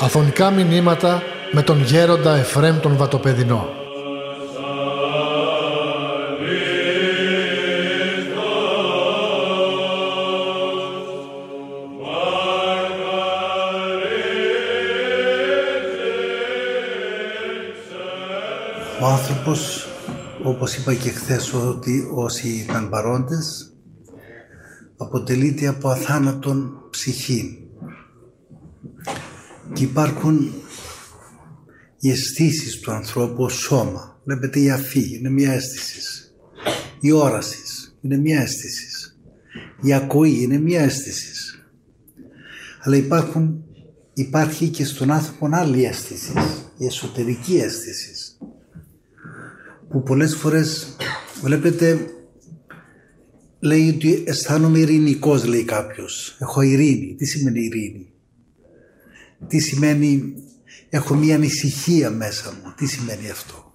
Αφωνικά μηνύματα με τον γέροντα Εφρέμ τον Βατοπεδινό. Ο άνθρωπος, όπως είπα και χθες ότι όσοι ήταν παρόντες, αποτελείται από αθάνατον ψυχή. Και υπάρχουν οι αισθήσεις του ανθρώπου ως σώμα. Βλέπετε η αφή είναι μια αίσθηση. Η όραση είναι μια αίσθηση. Η ακοή είναι μια αίσθηση. Αλλά υπάρχουν, υπάρχει και στον άνθρωπο άλλη αίσθηση, η εσωτερική αίσθηση. Που πολλές φορές βλέπετε λέει ότι αισθάνομαι ειρηνικός λέει κάποιος. Έχω ειρήνη. Τι σημαίνει ειρήνη; Τι σημαίνει έχω μία ανησυχία μέσα μου. Τι σημαίνει αυτό;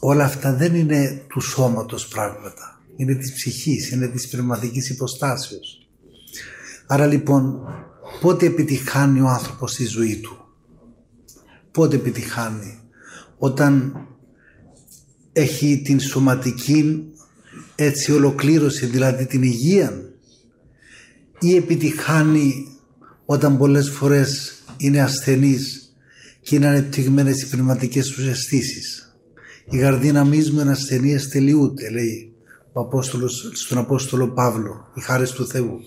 Όλα αυτά δεν είναι του σώματος πράγματα. Είναι της ψυχής, είναι της πνευματικής υποστάσεως. Άρα λοιπόν πότε επιτυχάνει ο άνθρωπος στη ζωή του; Πότε επιτυχάνει; Όταν έχει την σωματική έτσι ολοκλήρωση, δηλαδή την υγεία ή επιτυχάνει όταν πολλές φορές είναι ασθενής και είναι ανεπτυγμένες οι πνευματικές τους αισθήσεις. Η γαρδίνα μου είναι ασθενείας τελειούται, λέει ο Απόστολος, στον Απόστολο Παύλο, η χάρη του Θεού.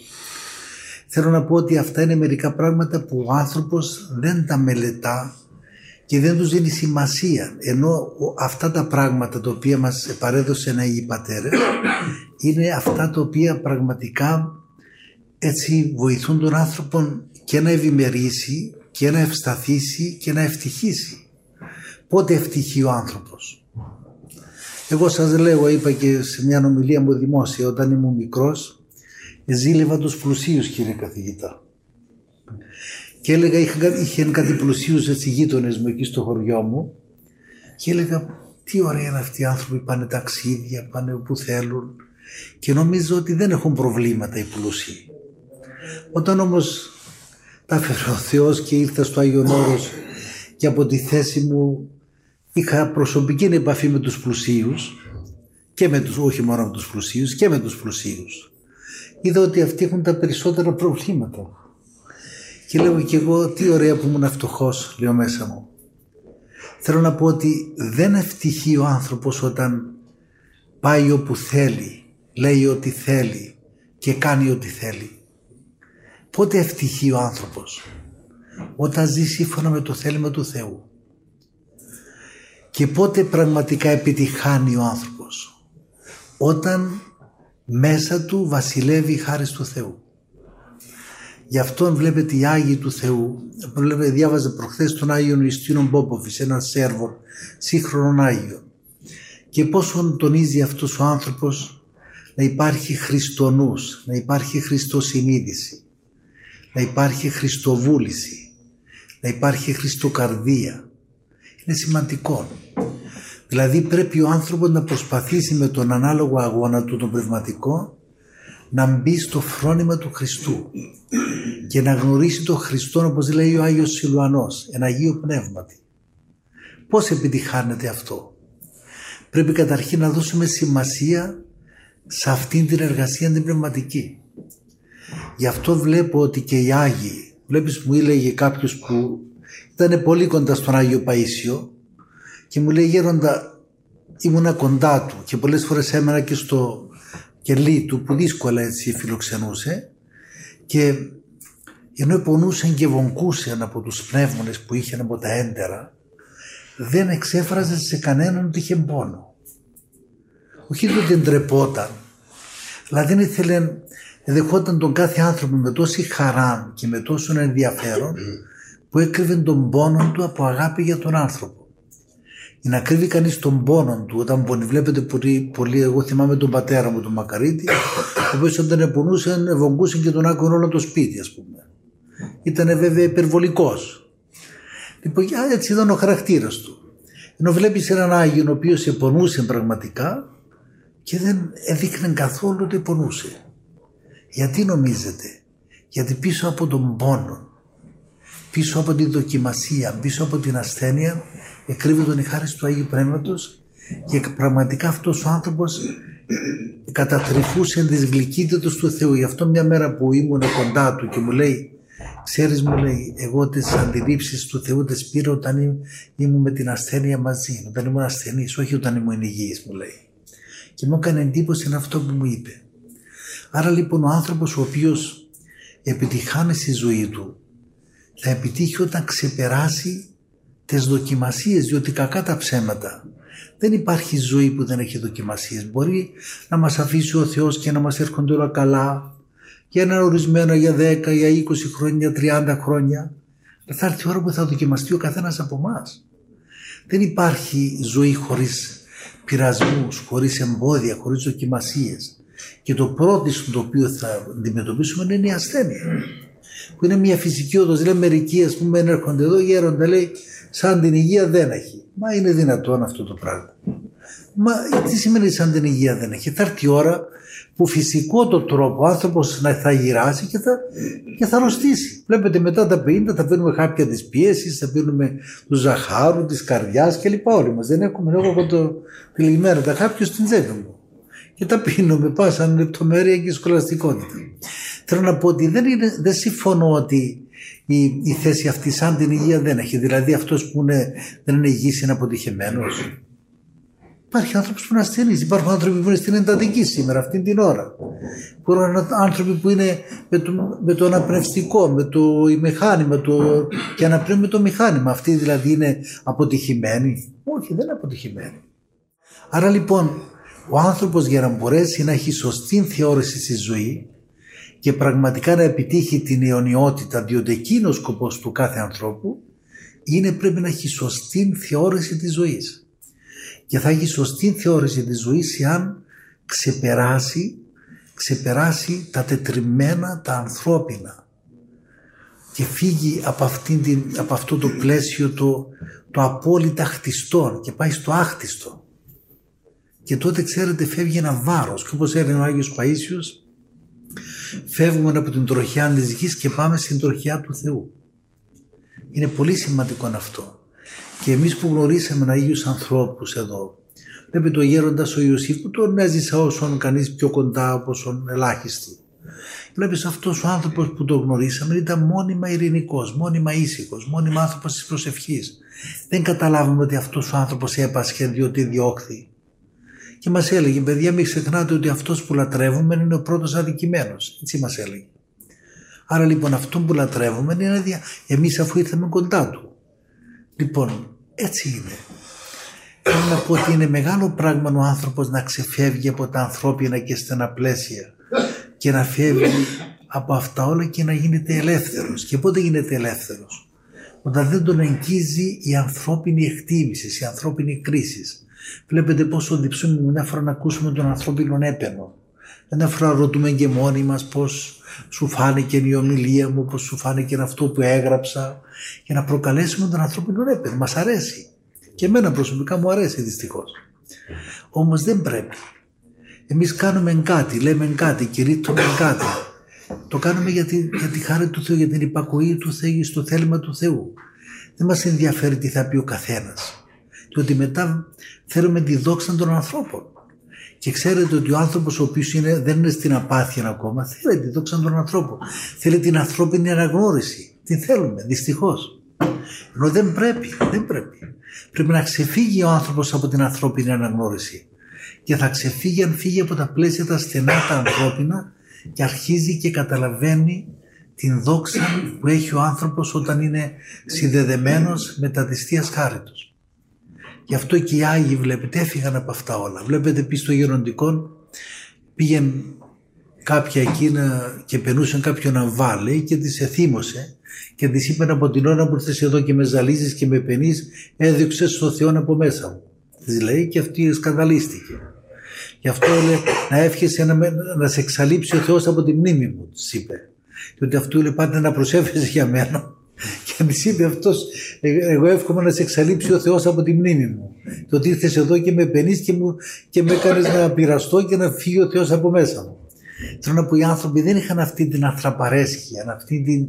Θέλω να πω ότι αυτά είναι μερικά πράγματα που ο άνθρωπος δεν τα μελετά και δεν τους δίνει σημασία. Ενώ αυτά τα πράγματα τα οποία μας παρέδωσαν οι πατέρες είναι αυτά τα οποία πραγματικά έτσι βοηθούν τον άνθρωπο και να ευημερήσει και να ευσταθήσει και να ευτυχήσει. Πότε ευτυχεί ο άνθρωπος; Εγώ σας λέω, είπα και σε μια ομιλία μου δημόσια όταν ήμουν μικρός, ζήλευα τους πλουσίους κύριε καθηγητά. Και έλεγα, είχε κάτι πλουσίους έτσι γείτονες μου εκεί στο χωριό μου και έλεγα τι ωραία είναι αυτοί οι άνθρωποι, πάνε ταξίδια, πάνε όπου θέλουν και νομίζω ότι δεν έχουν προβλήματα οι πλούσιοι. Όταν όμως τα έφερε ο Θεός και ήρθα στο Άγιον Όρος και από τη θέση μου είχα προσωπική επαφή με τους πλουσίους και με τους, όχι μόνο με τους πλουσίους και με τους πλουσίους. Είδα ότι αυτοί έχουν τα περισσότερα προβλήματα. Και λέω και εγώ τι ωραία που ήμουν φτωχός, λέω μέσα μου. Θέλω να πω ότι δεν ευτυχεί ο άνθρωπος όταν πάει όπου θέλει, λέει ό,τι θέλει και κάνει ό,τι θέλει. Πότε ευτυχεί ο άνθρωπος; Όταν ζει σύμφωνα με το θέλημα του Θεού. Και πότε πραγματικά επιτυχάνει ο άνθρωπος; Όταν μέσα του βασιλεύει η χάρη του Θεού. Γι' αυτόν βλέπετε οι Άγιοι του Θεού. Βλέπετε, διάβαζε προχθές τον Άγιο Ιστίνο Μπόποφης, έναν Σέρβο, σύγχρονο Άγιο. Και πόσο τονίζει αυτός ο άνθρωπος να υπάρχει Χριστονούς, να υπάρχει Χριστοσυνείδηση, να υπάρχει Χριστοβούληση, να υπάρχει Χριστοκαρδία. Είναι σημαντικό. Δηλαδή πρέπει ο άνθρωπος να προσπαθήσει με τον ανάλογο αγώνα του τον πνευματικό να μπει στο φρόνημα του Χριστού και να γνωρίσει τον Χριστό όπως λέει ο Άγιος Σιλουανός, ένα Αγίο Πνεύματι. Πώς επιτυχάνεται αυτό; Πρέπει καταρχήν να δώσουμε σημασία σε αυτήν την εργασία την πνευματική. Γι' αυτό βλέπω ότι και οι Άγιοι, βλέπεις μου έλεγε κάποιος που ήταν πολύ κοντά στον Άγιο Παΐσιο και μου λέει γέροντα ήμουνα κοντά του και πολλές φορές έμενα και στο κελί του που δύσκολα έτσι φιλοξενούσε και ενώ πονούσαν και βογκούσαν από τους πνεύμονες που είχε από τα έντερα δεν εξέφραζε σε κανέναν ότι είχε πόνο. Όχι ότι δεν τρεπόταν, αλλά δεν ήθελε, δεχόταν τον κάθε άνθρωπο με τόση χαρά και με τόσο ενδιαφέρον που έκρυβε τον πόνο του από αγάπη για τον άνθρωπο να κρύβει κανείς τον πόνο του όταν πονεί. Βλέπετε πολύ, πολύ, εγώ θυμάμαι τον πατέρα μου τον Μακαρίτη, ο οποίος όταν πονούσε, βογκούσε και τον άκουγε όλο το σπίτι, ας πούμε. Ήταν βέβαια υπερβολικός. Λοιπόν, έτσι ήταν ο χαρακτήρας του. Ενώ βλέπεις έναν Άγιο ο οποίος επονούσε πραγματικά και δεν έδειχνε καθόλου ότι πονούσε. Γιατί νομίζετε, γιατί πίσω από τον πόνο, πίσω από την δοκιμασία, πίσω από την ασθένεια, εκρύβει τον η χάρη του Αγίου Πνεύματος και πραγματικά αυτός ο άνθρωπος κατατρυφούσε τις γλυκύτητες του Θεού. Γι' αυτό μια μέρα που ήμουν κοντά του και μου λέει Ξέρεις μου λέει, εγώ τις αντιλήψεις του Θεού τις πήρα όταν ήμουν με την ασθένεια μαζί, όταν ήμουν ασθενής, όχι όταν ήμουν υγιής μου λέει. Και μου έκανε εντύπωση αυτό που μου είπε. Άρα λοιπόν ο άνθρωπος ο οποίος επιτυχάνει στη ζωή του θα επιτύχει όταν ξεπεράσει τις δοκιμασίες διότι κακά τα ψέματα δεν υπάρχει ζωή που δεν έχει δοκιμασίες. Μπορεί να μας αφήσει ο Θεός και να μας έρχονται όλα καλά για ένα ορισμένο για 10, για 20 χρόνια, 30 χρόνια. Θα έρθει η ώρα που θα δοκιμαστεί ο καθένας από εμάς. Δεν υπάρχει ζωή χωρίς πειρασμούς, χωρίς εμπόδια, χωρίς δοκιμασίες. Και το πρώτο το οποίο θα αντιμετωπίσουμε είναι η ασθένεια. Που είναι μια φυσική οδός. Δηλαδή μερικοί ας πούμε έρχονται εδώ γέροντα λέει σαν την υγεία δεν έχει. Μα είναι δυνατόν αυτό το πράγμα. Μα τι σημαίνει σαν την υγεία δεν έχει. Θα έρθει η ώρα που φυσικό το τρόπο ο άνθρωπος να θα γυράσει και θα, και θα αρρωστήσει. Βλέπετε μετά τα 50 θα παίρνουμε χάπια της πίεσης, θα παίρνουμε του ζαχάρου, της καρδιάς κλπ. Όλοι μας δεν έχουμε εγώ από το τηλεγμένα τα χάπια στην τσέπη μου. Και τα πίνουμε πάσα λεπτομέρεια και σχολαστικότητα. Θέλω να πω ότι δεν, είναι, δεν συμφωνώ ότι η, η θέση αυτή σαν την υγεία δεν έχει. Δηλαδή αυτός που είναι, δεν είναι υγιής είναι αποτυχημένος. Υπάρχει άνθρωπος που είναι ασθενή. Υπάρχουν άνθρωποι που είναι στην εντατική σήμερα, αυτή την ώρα. Υπάρχουν άνθρωποι που είναι με το, με το αναπνευστικό, με το μηχάνημα το, και αναπνέουν με το μηχάνημα. Αυτοί δηλαδή είναι αποτυχημένοι. Όχι, δεν είναι αποτυχημένοι. Άρα λοιπόν, ο άνθρωπος για να μπορέσει να έχει σωστή θεώρηση στη ζωή και πραγματικά να επιτύχει την αιωνιότητα, διότι εκείνος ο σκοπός του κάθε ανθρώπου είναι πρέπει να έχει σωστή θεώρηση της ζωής και θα έχει σωστή θεώρηση της ζωής εάν ξεπεράσει, ξεπεράσει τα τετριμένα, τα ανθρώπινα και φύγει από, αυτήν την, από αυτό το πλαίσιο το, το απόλυτα χτιστό και πάει στο άχτιστο. Και τότε ξέρετε φεύγει ένα βάρος και όπως έλεγε ο Άγιος Παΐσιος φεύγουμε από την τροχιά της γης και πάμε στην τροχιά του Θεού. Είναι πολύ σημαντικό αυτό. Και εμείς που γνωρίσαμε Αγίους ανθρώπους εδώ, Βλέπει το γέροντας ο Ιωσήφ που τον έζησα όσον κανείς πιο κοντά από όσον ελάχιστη. Βλέπεις αυτός ο άνθρωπος που τον γνωρίσαμε ήταν μόνιμα ειρηνικός, μόνιμα ήσυχος, μόνιμα άνθρωπος της προσευχής. Δεν καταλάβουμε ότι αυτός ο άνθρωπος έπασχε διότι διώχθη. Και μας έλεγε, παιδιά μην ξεχνάτε ότι αυτός που λατρεύουμε είναι ο πρώτος αδικημένος. Έτσι μας έλεγε. Άρα λοιπόν αυτό που λατρεύουμε είναι εμείς αφού ήρθαμε κοντά του. Λοιπόν, έτσι είναι. Θέλω να πω ότι είναι μεγάλο πράγμα ο άνθρωπος να ξεφεύγει από τα ανθρώπινα και στενά πλαίσια και να φεύγει από αυτά όλα και να γίνεται ελεύθερος. Και πότε γίνεται ελεύθερος; Όταν δεν τον εγγύζει η ανθρώπινη εκτίμησης, η ανθρώπινη κρίση. Βλέπετε πόσο διψούμε μια φορά να ακούσουμε τον ανθρώπινο έπαινο. Μια φορά ρωτούμε και μόνοι μας πώς σου φάνηκε η ομιλία μου, πώς σου φάνηκε αυτό που έγραψα για να προκαλέσουμε τον ανθρώπινο έπαινο. Μας αρέσει. Και εμένα προσωπικά μου αρέσει δυστυχώς. Όμως δεν πρέπει. Εμείς κάνουμε κάτι, λέμε κάτι, κηρύττουμε κάτι. Το κάνουμε για τη, για τη χάρη του Θεού, για την υπακοή του Θεού, στο θέλημα του Θεού. Δεν μας ενδιαφέρει τι θα πει ο καθένας. Διότι μετά θέλουμε τη δόξα των ανθρώπων. Και ξέρετε ότι ο άνθρωπος ο οποίος δεν είναι στην απάθεια ακόμα, θέλει τη δόξα των ανθρώπων. Θέλει την ανθρώπινη αναγνώριση. Την θέλουμε, δυστυχώς. Ενώ δεν πρέπει, δεν πρέπει. Πρέπει να ξεφύγει ο άνθρωπος από την ανθρώπινη αναγνώριση. Και θα ξεφύγει αν φύγει από τα πλαίσια τα στενά τα ανθρώπινα και αρχίζει και καταλαβαίνει την δόξα που έχει ο άνθρωπος όταν είναι συνδεδεμένος με τα της Θείας Χάριτος. Γι' αυτό και οι Άγιοι βλέπετε έφυγαν από αυτά όλα. Βλέπετε πει στο γεροντικό πήγαινε κάποια εκείνα και περνούσαν κάποιον να βάλει και τις εθύμωσε και τη είπε από την ώρα που ήρθες εδώ και με ζαλίζεις και με πενείς, έδειξε στο Θεό από μέσα μου. Τη λέει και αυτή σκανδαλίστηκε. Γι' αυτό λέει να εύχεσαι να, να σε εξαλείψει ο Θεός από τη μνήμη μου, τη είπε. Διότι αυτού λέει πάντα να προσέφερε για μένα και Και της είπε αυτός, εγώ εύχομαι να σε εξαλείψει ο Θεός από τη μνήμη μου. Το ότι ήρθες εδώ και με πενεί και, και με έκανες να πειραστώ και να φύγει ο Θεός από μέσα μου. Θέλω να πω οι άνθρωποι δεν είχαν αυτή την ανθραπαρέσχεια, αυτή την,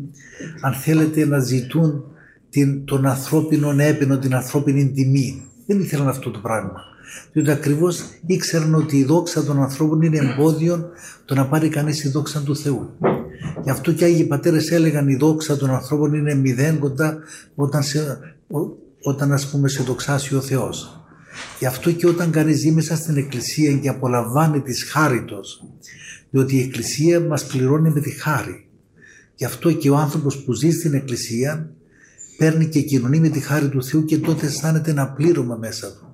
αν θέλετε να ζητούν την, τον ανθρώπινο έπαινο, την ανθρώπινη τιμή. Δεν ήθελαν αυτό το πράγμα. Διότι ακριβώς ήξεραν ότι η δόξα των ανθρώπων είναι εμπόδιο το να πάρει κανείς η δόξα του Θεού. Γι' αυτό και οι Άγιοι Πατέρες έλεγαν η δόξα των ανθρώπων είναι μηδέν κοντά όταν, σε, όταν ας πούμε σε δοξάσει ο Θεός. Γι' αυτό και όταν κανείς ζει μέσα στην Εκκλησία και απολαμβάνει της χάριτος, διότι η Εκκλησία μας πληρώνει με τη χάρη. Γι' αυτό και ο άνθρωπος που ζει στην Εκκλησία παίρνει και κοινωνεί με τη χάρη του Θεού και τότε αισθάνεται ένα πλήρωμα μέσα του.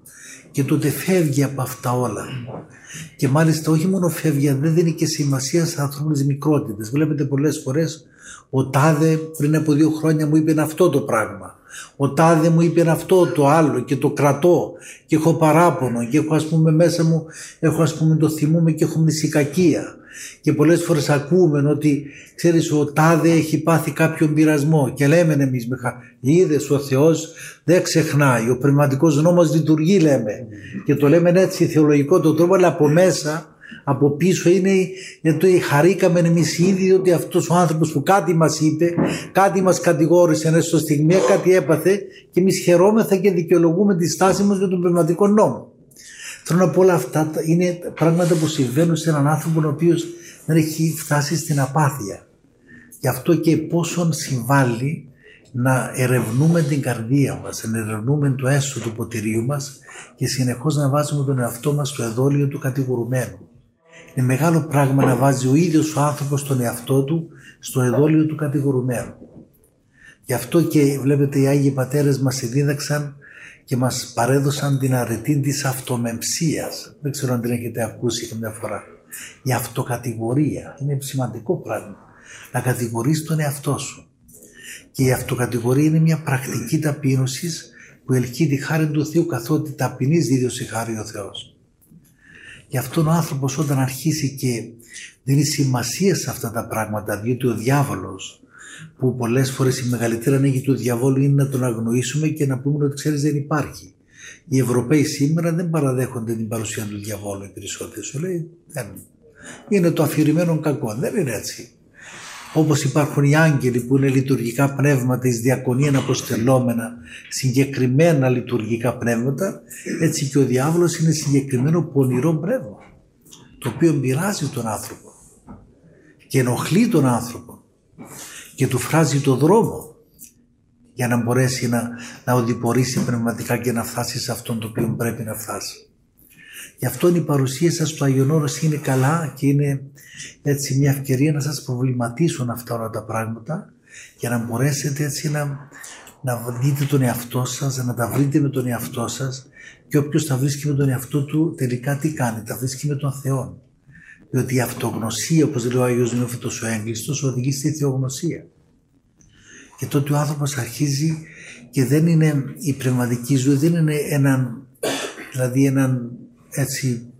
Και τότε φεύγει από αυτά όλα. Και μάλιστα όχι μόνο φεύγει, δεν δίνει και σημασία σε ανθρώπινες μικρότητες. Βλέπετε πολλές φορές ο Τάδε πριν από δύο χρόνια μου είπε αυτό το πράγμα. Ο Τάδε μου είπε αυτό το άλλο και το κρατώ και έχω παράπονο και έχω ας πούμε μέσα μου, έχω ας πούμε το θυμούμε και έχω μνησικακία και πολλές φορές ακούμε ότι ξέρεις ο τάδε έχει πάθει κάποιον πειρασμό και λέμε εμείς είδες ο Θεός δεν ξεχνάει ο πνευματικός νόμος λειτουργεί λέμε και το λέμε έτσι θεολογικό το τρόπο αλλά από μέσα από πίσω είναι γιατί χαρήκαμε εμείς ήδη ότι αυτός ο άνθρωπος που κάτι μας είπε, κάτι μας κατηγόρησε έστω στιγμή, κάτι έπαθε και εμείς χαιρόμεθα και δικαιολογούμε τη στάση μας για τον πνευματικό νόμο. Θέλω να πω όλα αυτά είναι πράγματα που συμβαίνουν σε έναν άνθρωπο ο οποίος δεν έχει φτάσει στην απάθεια. Γι' αυτό και πόσο συμβάλλει να ερευνούμε την καρδία μας, να ερευνούμε το έσω του ποτηρίου μας και συνεχώς να βάζουμε τον εαυτό μας στο εδόλιο του κατηγορουμένου. Είναι μεγάλο πράγμα να βάζει ο ίδιος ο άνθρωπος τον εαυτό του στο εδόλιο του κατηγορουμένου. Γι' αυτό και βλέπετε οι Άγιοι Πατέρες μας δίδαξαν και μας παρέδωσαν την αρετή της αυτομεμψίας. Δεν ξέρω αν την έχετε ακούσει καμιά φορά. Η αυτοκατηγορία είναι σημαντικό πράγμα. Να κατηγορείς τον εαυτό σου. Και η αυτοκατηγορία είναι μια πρακτική ταπείνωσης που ελκύει τη χάρη του Θεού καθότι ταπεινής δίδωσε χάρη ο Θεός. Γι' αυτόν ο άνθρωπος όταν αρχίσει και δίνει σημασία σε αυτά τα πράγματα διότι ο διάβολος που πολλές φορές η μεγαλύτερη ανάγκη του διαβόλου είναι να τον αγνοήσουμε και να πούμε ότι ξέρεις δεν υπάρχει. Οι Ευρωπαίοι σήμερα δεν παραδέχονται την παρουσία του διαβόλου οι περισσότεροι. Σου λέει δεν. Είναι το αφηρημένο κακό. Δεν είναι έτσι. Όπως υπάρχουν οι άγγελοι που είναι λειτουργικά πνεύματα, εις διακονία αποστελόμενα, συγκεκριμένα λειτουργικά πνεύματα, έτσι και ο διάβολος είναι συγκεκριμένο πονηρό πνεύμα, το οποίο μοιράζει τον άνθρωπο και ενοχλεί τον άνθρωπο και του φράζει το δρόμο για να μπορέσει να, να οδηπορήσει πνευματικά και να φτάσει σε αυτόν το οποίο πρέπει να φτάσει. Γι' αυτό η παρουσία σας στο Άγιον Όρος είναι καλά και είναι έτσι μια ευκαιρία να σας προβληματίσουν αυτά όλα τα πράγματα για να μπορέσετε έτσι να, να δείτε τον εαυτό σας, να τα βρείτε με τον εαυτό σας και όποιος τα βρίσκει με τον εαυτό του τελικά τι κάνει, τα βρίσκει με τον Θεό. Διότι η αυτογνωσία, όπως λέει ο Άγιος Νεόφυτος ο Έγκλειστος, οδηγεί στη θεογνωσία. Και τότε ο άνθρωπος αρχίζει και δεν είναι η πνευματική ζωή, δεν είναι έναν, δηλαδή έναν, έτσι,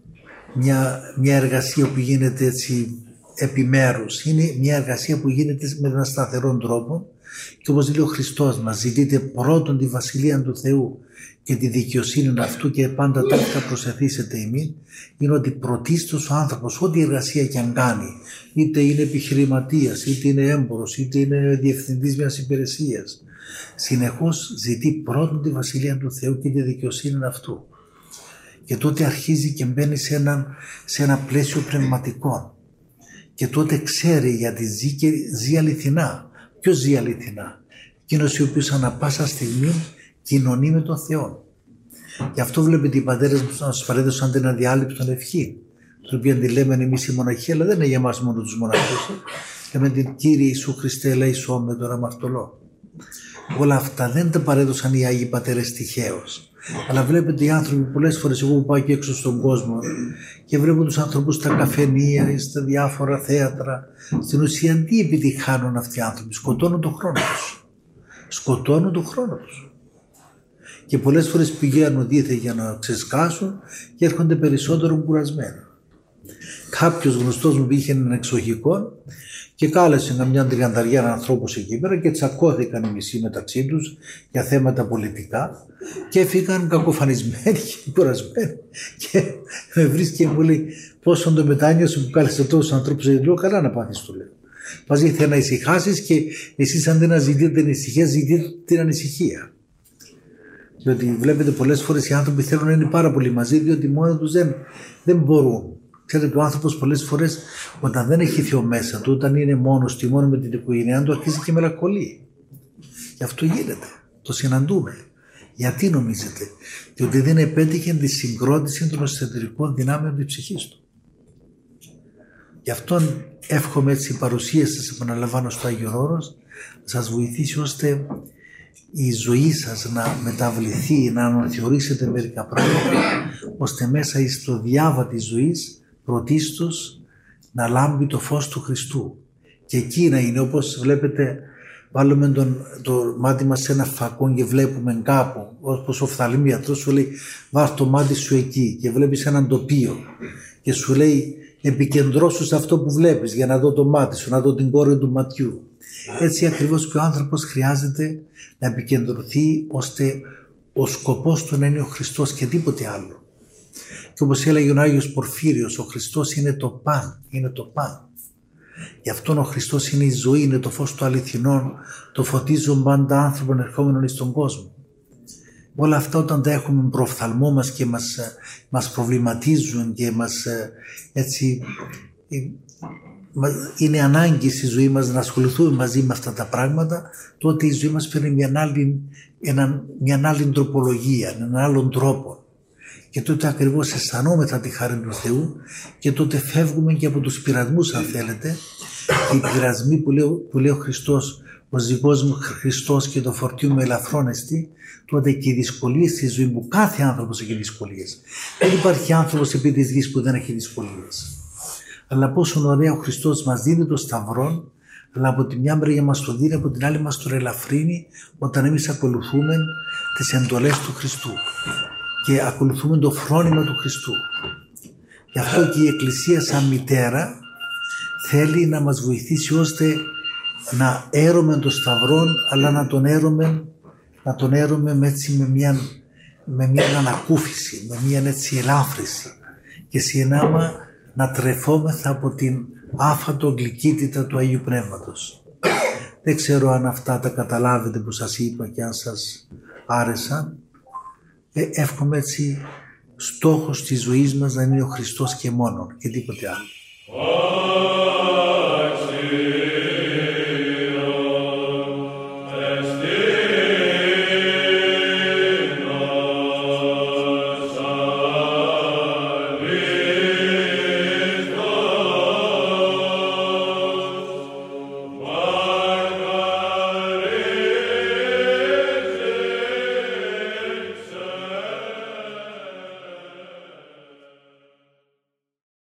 μια, μια εργασία που γίνεται έτσι επιμέρους. Είναι μια εργασία που γίνεται με έναν σταθερό τρόπο και όπως λέει ο Χριστός μας ζητείτε πρώτον τη Βασιλεία του Θεού και τη δικαιοσύνη αυτού και πάντα τα αυτά προσεθήσετε ημί είναι ότι πρωτίστως ο άνθρωπος ό,τι εργασία και αν κάνει είτε είναι επιχειρηματίας, είτε είναι έμπορος, είτε είναι διευθυντής μιας υπηρεσίας συνεχώς ζητεί πρώτον τη Βασιλεία του Θεού και τη δικαιοσύνη αυτού και τότε αρχίζει και μπαίνει σε ένα, σε ένα πλαίσιο πνευματικό και τότε ξέρει γιατί ζει και ζει αληθινά. Ποιος ζει αληθινά; Εκείνος ο οποίος ανά πάσα στιγμή κοινωνεί με τον Θεό. Γι' αυτό βλέπετε οι πατέρες μας να παρέδωσαν την αδιάλειπτον ευχή. Το οποίο τη λέμε εμείς οι μοναχοί, αλλά δεν είναι για εμά μόνο τους μοναχούς. Λέμε την Κύριε Ιησού Χριστέ, ελέησό με τον αμαρτωλό. Όλα αυτά δεν τα παρέδωσαν οι Άγιοι Πατέρες τυχαίως. Αλλά βλέπετε οι άνθρωποι πολλές φορές, εγώ που πάω και έξω στον κόσμο και βλέπω τους ανθρώπους στα καφενεία ή στα διάφορα θέατρα. Στην ουσία τι επιτυχάνουν αυτοί οι άνθρωποι, σκοτώνουν τον χρόνο τους. Σκοτώνουν τον χρόνο τους. Και πολλές φορές πηγαίνουν δίθε για να ξεσκάσουν και έρχονται περισσότερο κουρασμένοι. Κάποιος γνωστός μου πήγε έναν εξοχικό και κάλεσε μια τριανταριά ανθρώπους εκεί πέρα και τσακώθηκαν οι μισοί μεταξύ τους για θέματα πολιτικά και έφυγαν κακοφανισμένοι και κουρασμένοι και με βρίσκει και μου λέει πόσο το μετάνιωσες που κάλεσε τόσους ανθρώπους γιατί λέω καλά να πάθεις του λέω. Μας ήρθε να ησυχάσεις και εσείς αντί να ζητείτε την ησυχία ζητείτε την ανησυχία. Διότι βλέπετε πολλές φορές οι άνθρωποι θέλουν να είναι πάρα πολύ μαζί διότι μόνο τους δεν, δεν μπορούν. Ξέρετε, ο άνθρωπος πολλές φορές όταν δεν έχει Θεό μέσα του, όταν είναι μόνος του ή μόνο με την οικογένειά του, αρχίζει και μελακολεί. Γι' αυτό γίνεται. Το συναντούμε. Γιατί νομίζετε, Διότι δεν επέτυχε τη συγκρότηση των εσωτερικών δυνάμεων της ψυχής του. Γι' αυτό εύχομαι έτσι η παρουσία σας, επαναλαμβάνω στο Άγιο Όρος, να σας βοηθήσει ώστε η ζωή σας να μεταβληθεί, να αναθεωρήσετε μερικά πράγματα, ώστε μέσα στο διάβα της ζωής πρωτίστως να λάμπει το φως του Χριστού. Και εκεί να είναι όπως βλέπετε βάλουμε τον, το μάτι μας σε ένα φακό και βλέπουμε κάπου όπως ο φθαλμίατρος σου λέει βάζ το μάτι σου εκεί και βλέπεις έναν τοπίο και σου λέει επικεντρώσου σε αυτό που βλέπεις για να δω το μάτι σου, να δω την κόρη του ματιού. Έτσι ακριβώς και ο άνθρωπος χρειάζεται να επικεντρωθεί ώστε ο σκοπός του να είναι ο Χριστός και τίποτε άλλο. Και όπως έλεγε ο Άγιος Πορφύριος, ο Χριστός είναι το παν, είναι το παν. Γι' αυτόν ο Χριστός είναι η ζωή, είναι το φως του αληθινών, το φωτίζουν πάντα άνθρωπον ερχόμενων στον κόσμο. Όλα αυτά όταν τα έχουμε προφθαλμό μας και μας, μας προβληματίζουν και μας έτσι ε, είναι ανάγκη στη ζωή μας να ασχοληθούμε μαζί με αυτά τα πράγματα τότε η ζωή μας φέρνει μια άλλη, μια άλλη τροπολογία, έναν άλλον τρόπο και τότε ακριβώς αισθανόμεθα τη χάρη του Θεού και τότε φεύγουμε και από τους πειρασμούς αν θέλετε. Και οι πειρασμοί που λέει, που λέει ο Χριστός ο δικός μου Χριστός και το φορτίο μου ελαφρώνεστη τότε και οι δυσκολίες στη ζωή μου κάθε άνθρωπος έχει δυσκολίες. Δεν υπάρχει άνθρωπος επί της γης που δεν έχει δυσκολίες. Αλλά πόσο ωραία ο Χριστός μας δίνει το σταυρό αλλά από τη μια μεριά μας το δίνει, από την άλλη μας το ελαφρύνει όταν εμείς ακολουθούμε τις εντολές του Χριστού και ακολουθούμε το φρόνημα του Χριστού. Γι' αυτό και η Εκκλησία σαν μητέρα θέλει να μας βοηθήσει ώστε να έρωμε τον Σταυρό αλλά να τον έρωμε, να τον έρωμε έτσι με μια, με μια ανακούφιση, με μια έτσι ελάφρυση και συνάμα να τρεφόμεθα από την άφατο γλυκύτητα του Αγίου Πνεύματος. Δεν ξέρω αν αυτά τα καταλάβετε που σας είπα και αν σας άρεσαν ε, εύχομαι έτσι στόχος της ζωής μας να είναι ο Χριστός και μόνο και τίποτε άλλο.